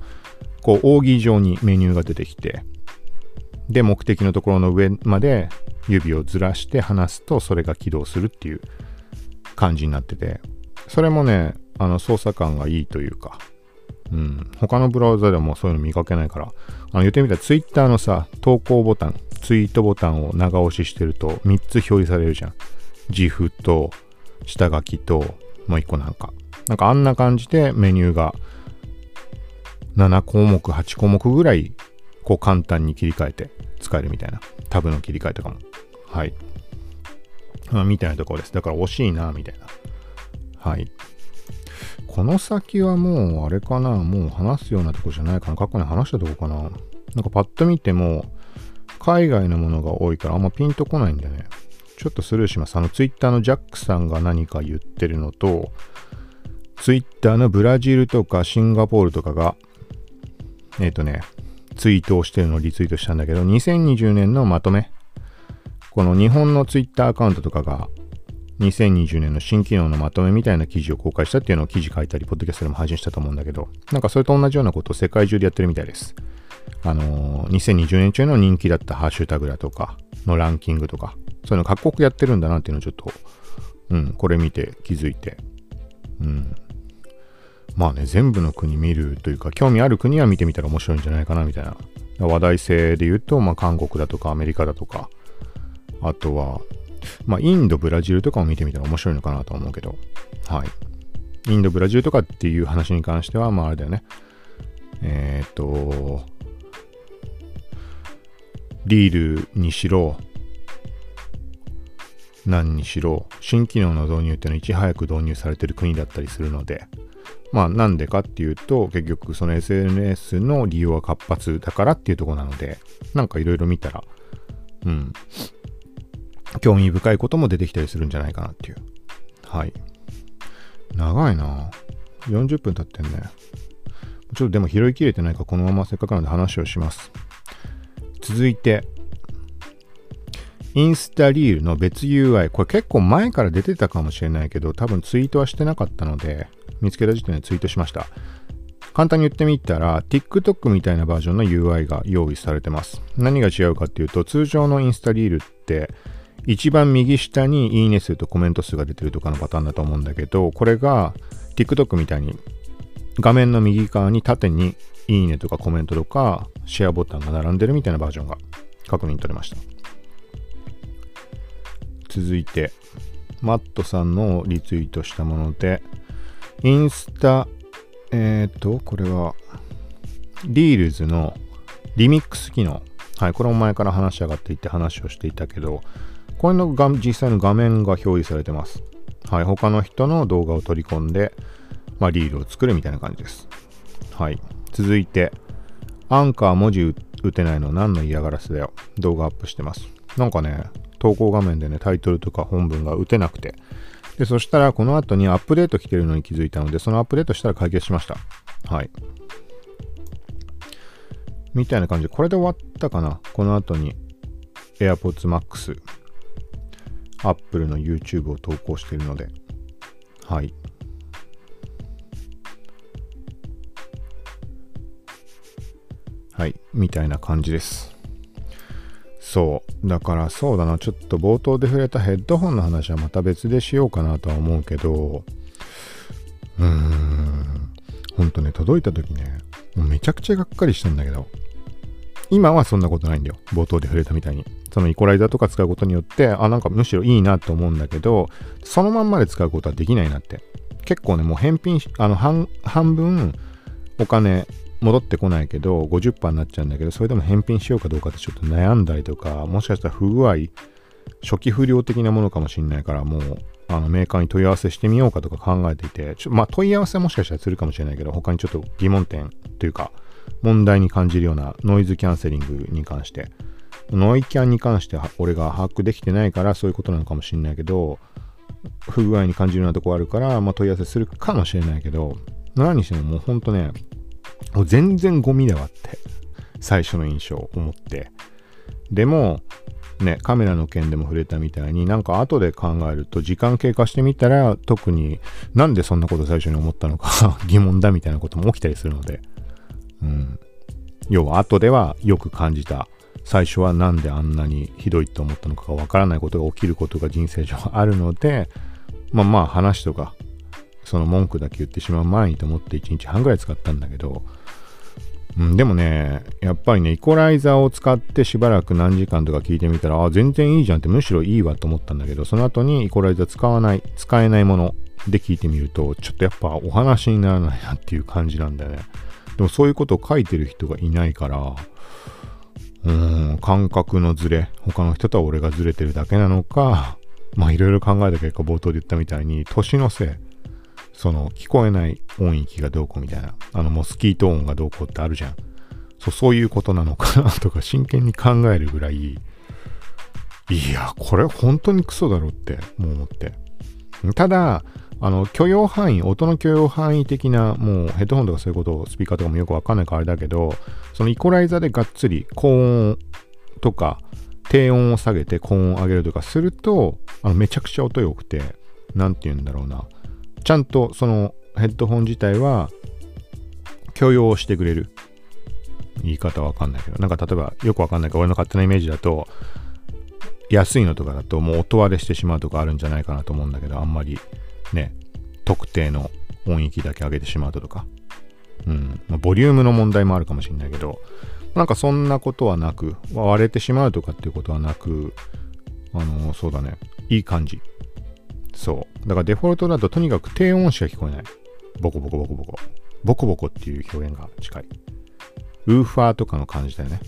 こう、扇状にメニューが出てきて、で、目的のところの上まで指をずらして離すと、それが起動するっていう感じになってて、それもね、あの、操作感がいいというか、うん、他のブラウザでもそういうの見かけないから、あの言ってみたら Twitter のさ、投稿ボタン、ツイートボタンを長押ししてると3つ表示されるじゃん。GIF と下書きともう1個なんか。なんかあんな感じでメニューが7項目、8項目ぐらいこう簡単に切り替えて使えるみたいな。タブの切り替えとかも。はい。まあ、みたいなところです。だから惜しいな、みたいな。はい。この先はもうあれかな、もう話すようなとこじゃないかな。過去に話したとこかな。なんかパッと見ても、海外のものが多いからあんまピンとこないんだよね。ちょっとスルーします。あの、ツイッターのジャックさんが何か言ってるのと、ツイッターのブラジルとかシンガポールとかが、えっ、ー、とね、ツイートをしてるのをリツイートしたんだけど、2020年のまとめ。この日本のツイッターアカウントとかが、2020年の新機能のまとめみたいな記事を公開したっていうのを記事書いたり、ポッドキャストでも配信したと思うんだけど、なんかそれと同じようなことを世界中でやってるみたいです。あのー、2020年中の人気だったハッシュタグだとかのランキングとか、そういうの各国やってるんだなっていうのをちょっと、うん、これ見て気づいて、うん。まあね、全部の国見るというか、興味ある国は見てみたら面白いんじゃないかなみたいな。話題性で言うと、まあ韓国だとかアメリカだとか、あとは、まあインド、ブラジルとかも見てみたら面白いのかなと思うけど、はい。インド、ブラジルとかっていう話に関しては、まああれだよね。えっ、ー、と、リールにしろ、何にしろ、新機能の導入っていうのはいち早く導入されてる国だったりするので、まあなんでかっていうと、結局その SNS の利用は活発だからっていうとこなので、なんかいろいろ見たら、うん、興味深いことも出てきたりするんじゃないかなっていう。はい。長いな40分経ってんね。ちょっとでも拾いきれてないかこのまませっかくなので話をします。続いて、インスタリールの別 UI。これ結構前から出てたかもしれないけど、多分ツイートはしてなかったので、見つけた時点でツイートしました。簡単に言ってみたら、TikTok みたいなバージョンの UI が用意されてます。何が違うかっていうと、通常のインスタリールって、一番右下にいいね数とコメント数が出てるとかのパターンだと思うんだけど、これが TikTok みたいに画面の右側に縦にいいねとかコメントとかシェアボタンが並んでるみたいなバージョンが確認取れました。続いて、マットさんのリツイートしたもので、インスタ、えっ、ー、と、これは、リールズのリミックス機能。はい、これも前から話し上がっていて話をしていたけど、これのが実際の画面が表示されてます。はい、他の人の動画を取り込んで、まあ、リールを作るみたいな感じです。はい。続いて、アンカー文字打てないの何の嫌がらせだよ。動画アップしてます。なんかね、投稿画面でね、タイトルとか本文が打てなくて。で、そしたらこの後にアップデート来てるのに気づいたので、そのアップデートしたら解決しました。はい。みたいな感じで、これで終わったかな？この後に AirPods Max、Apple の YouTube を投稿しているので、はい。はい、みたいな感じです。そう。だからそうだな。ちょっと冒頭で触れたヘッドホンの話はまた別でしようかなとは思うけど、うーん。ほんとね、届いた時ね、めちゃくちゃがっかりしたんだけど、今はそんなことないんだよ。冒頭で触れたみたいに。そのイコライザーとか使うことによって、あ、なんかむしろいいなと思うんだけど、そのまんまで使うことはできないなって。結構ね、もう返品あの、半分お金戻ってこないけど、50%になっちゃうんだけど、それでも返品しようかどうかってちょっと悩んだりとか、もしかしたら不具合、初期不良的なものかもしれないから、もう、あのメーカーに問い合わせしてみようかとか考えていて、ちょまあ問い合わせもしかしたらするかもしれないけど、他にちょっと疑問点というか、問題に感じるようなノイズキャンセリングに関して、ノイキャンに関しては俺が把握できてないからそういうことなのかもしれないけど、不具合に感じるようなとこあるから、まあ、問い合わせするかもしれないけど、何にしてももうほんとね、もう全然ゴミだわって、最初の印象を思って。でも、ね、カメラの件でも触れたみたいになんか後で考えると時間経過してみたら特になんでそんなこと最初に思ったのか 疑問だみたいなことも起きたりするので、うん。要は後ではよく感じた。最初はなんであんなにひどいと思ったのかがわからないことが起きることが人生上あるので、まあまあ話とかその文句だけ言ってしまう前にと思って1日半ぐらい使ったんだけど、うん、でもね、やっぱりね、イコライザーを使ってしばらく何時間とか聞いてみたら、あ、全然いいじゃんってむしろいいわと思ったんだけど、その後にイコライザー使わない、使えないもので聞いてみると、ちょっとやっぱお話にならないなっていう感じなんだよね。でもそういうことを書いてる人がいないから、うん、感覚のズレ、他の人とは俺がずれてるだけなのか、まあいろいろ考えた結果冒頭で言ったみたいに、年のせい、その聞こえない音域がどうこうみたいな、あのモスキート音がどうこうってあるじゃん。そう、そういうことなのかなとか真剣に考えるぐらい、いや、これ本当にクソだろってもう思って。ただ、あの許容範囲音の許容範囲的なもうヘッドホンとかそういうことをスピーカーとかもよくわかんないからあれだけどそのイコライザーでがっつり高音とか低音を下げて高音を上げるとかするとあのめちゃくちゃ音良くて何て言うんだろうなちゃんとそのヘッドホン自体は許容してくれる。言い方わかんないけど。なんか例えばよくわかんないか俺の勝手なイメージだと安いのとかだともう音割れしてしまうとかあるんじゃないかなと思うんだけどあんまりね特定の音域だけ上げてしまうとか。うん、まあ、ボリュームの問題もあるかもしれないけどなんかそんなことはなく割れてしまうとかっていうことはなくあのそうだね。いい感じ。そう。だからデフォルトだととにかく低音しか聞こえない。ボコボコボコボコ。ボコボコっていう表現が近い。ウーファーとかの感じだよね。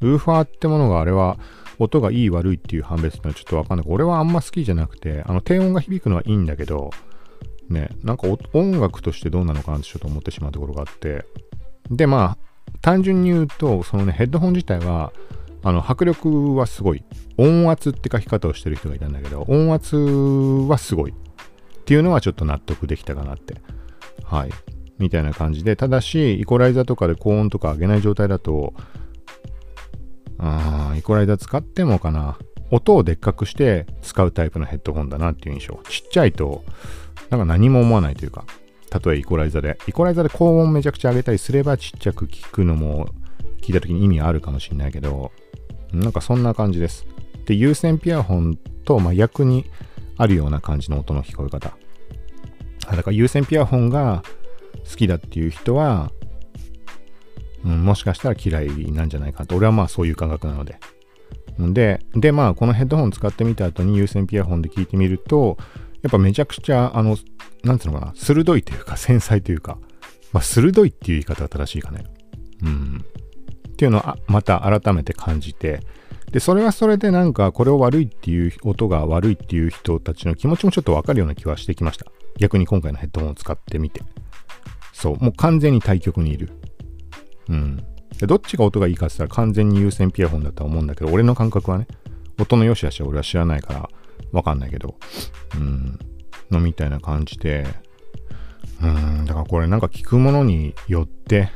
ウーファーってものがあれは音がいい悪いっていう判別ってのはちょっとわかんない。俺はあんま好きじゃなくてあの低音が響くのはいいんだけどねなんか音楽としてどうなのかなってちょっと思ってしまうところがあって。でまあ単純に言うとそのねヘッドホン自体はあの迫力はすごい音圧って書き方をしてる人がいたんだけど音圧はすごいっていうのはちょっと納得できたかなってはいみたいな感じでただしイコライザーとかで高音とか上げない状態だとあイコライザー使ってもかな。音をでっかくして使うタイプのヘッドホンだなっていう印象。ちっちゃいと、なんか何も思わないというか、たとえイコライザーで。イコライザーで高音めちゃくちゃ上げたりすればちっちゃく聞くのも聞いた時に意味あるかもしれないけど、なんかそんな感じです。で、有線ピアホンと真逆にあるような感じの音の聞こえ方。だから有線ピアホンが好きだっていう人は、うん、もしかしたら嫌いなんじゃないかと。俺はまあそういう感覚なので。で、で、まあこのヘッドホン使ってみた後に有線ピアホンで聞いてみると、やっぱめちゃくちゃ、あの、なんつうのかな、鋭いというか繊細というか、まあ鋭いっていう言い方が正しいかね。うん。っていうのはまた改めて感じて、で、それはそれでなんかこれを悪いっていう音が悪いっていう人たちの気持ちもちょっとわかるような気はしてきました。逆に今回のヘッドホンを使ってみて。そう、もう完全に対極にいる。うん。でどっちが音がいいかって言ったら完全に有線ピアホンだとは思うんだけど、俺の感覚はね、音の良し悪しは俺は知らないからわかんないけど、うん、のみたいな感じで、うん、だからこれなんか聞くものによって、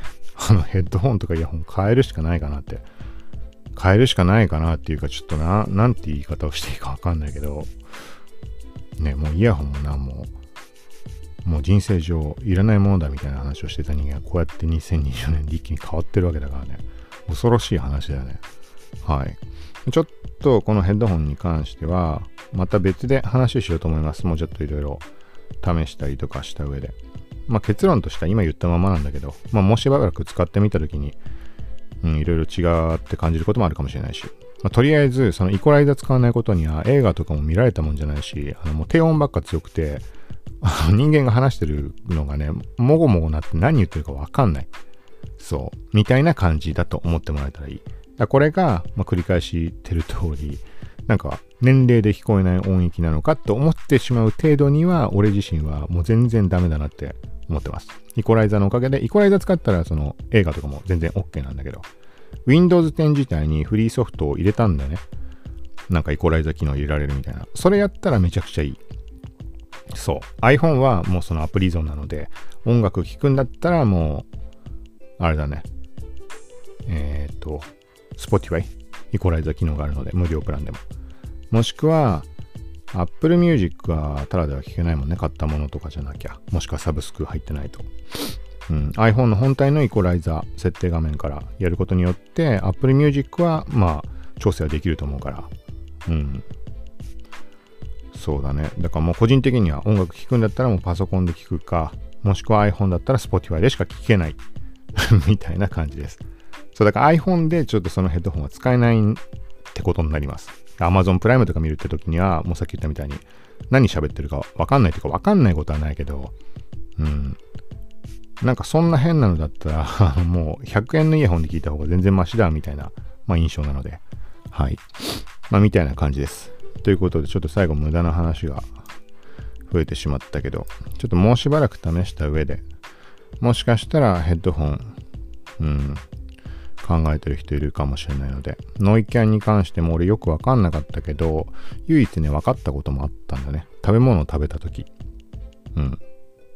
あのヘッドホンとかイヤホン変えるしかないかなって。変えるしかないかなっていうか、ちょっとな、なんて言い方をしていいかわかんないけど、ね、もうイヤホンもな、もう、もう人生上いらないものだみたいな話をしてた人間がこうやって2020年で一気に変わってるわけだからね。恐ろしい話だよね。はい。ちょっとこのヘッドホンに関しては、また別で話しようと思います。もうちょっといろいろ試したりとかした上で。まあ結論としては今言ったままなんだけど、まあもしばらく使ってみたときに、うん、いろいろ違って感じることもあるかもしれないし。まあ、とりあえず、そのイコライザー使わないことには映画とかも見られたもんじゃないし、あのもう低音ばっか強くて、人間が話してるのがね、もごもごなって何言ってるかわかんない。そう。みたいな感じだと思ってもらえたらいい。だこれが、まあ、繰り返してる通り、なんか年齢で聞こえない音域なのかと思ってしまう程度には、俺自身はもう全然ダメだなって思ってます。イコライザーのおかげで、イコライザー使ったらその映画とかも全然 OK なんだけど、Windows 10自体にフリーソフトを入れたんだね。なんかイコライザー機能入れられるみたいな。それやったらめちゃくちゃいい。そう。iPhone はもうそのアプリ依存なので、音楽聴くんだったらもう、あれだね。えっ、ー、と、Spotify、イコライザー機能があるので、無料プランでも。もしくは、Apple Music はただでは聴けないもんね。買ったものとかじゃなきゃ。もしくはサブスク入ってないと。うん、iPhone の本体のイコライザー設定画面からやることによって Apple Music はまあ調整はできると思うから、うん、そうだね。だからもう個人的には音楽聴くんだったらもうパソコンで聴くか、もしくは iPhone だったら Spotify でしか聴けない みたいな感じです。そうだから iPhone でちょっとそのヘッドホンは使えないってことになります。Amazon プライムとか見るって時には、もうさっき言ったみたいに何喋ってるかわかんないというかわかんないことはないけど、うん。なんかそんな変なのだったら もう100円のイヤホンで聞いた方が全然マシだみたいな、まあ印象なので、はい。まあみたいな感じです。ということで、ちょっと最後無駄な話が増えてしまったけど、ちょっともうしばらく試した上で、もしかしたらヘッドホン、うん、考えてる人いるかもしれないので、ノイキャンに関しても俺よくわかんなかったけど、唯一ね、分かったこともあったんだね。食べ物を食べた時うん。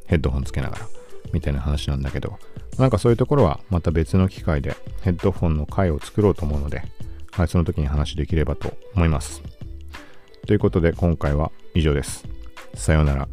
ヘッドホンつけながら。みたいな話なんだけど、なんかそういうところはまた別の機会でヘッドホンの回を作ろうと思うので、はい、その時に話できればと思います。ということで今回は以上です。さようなら。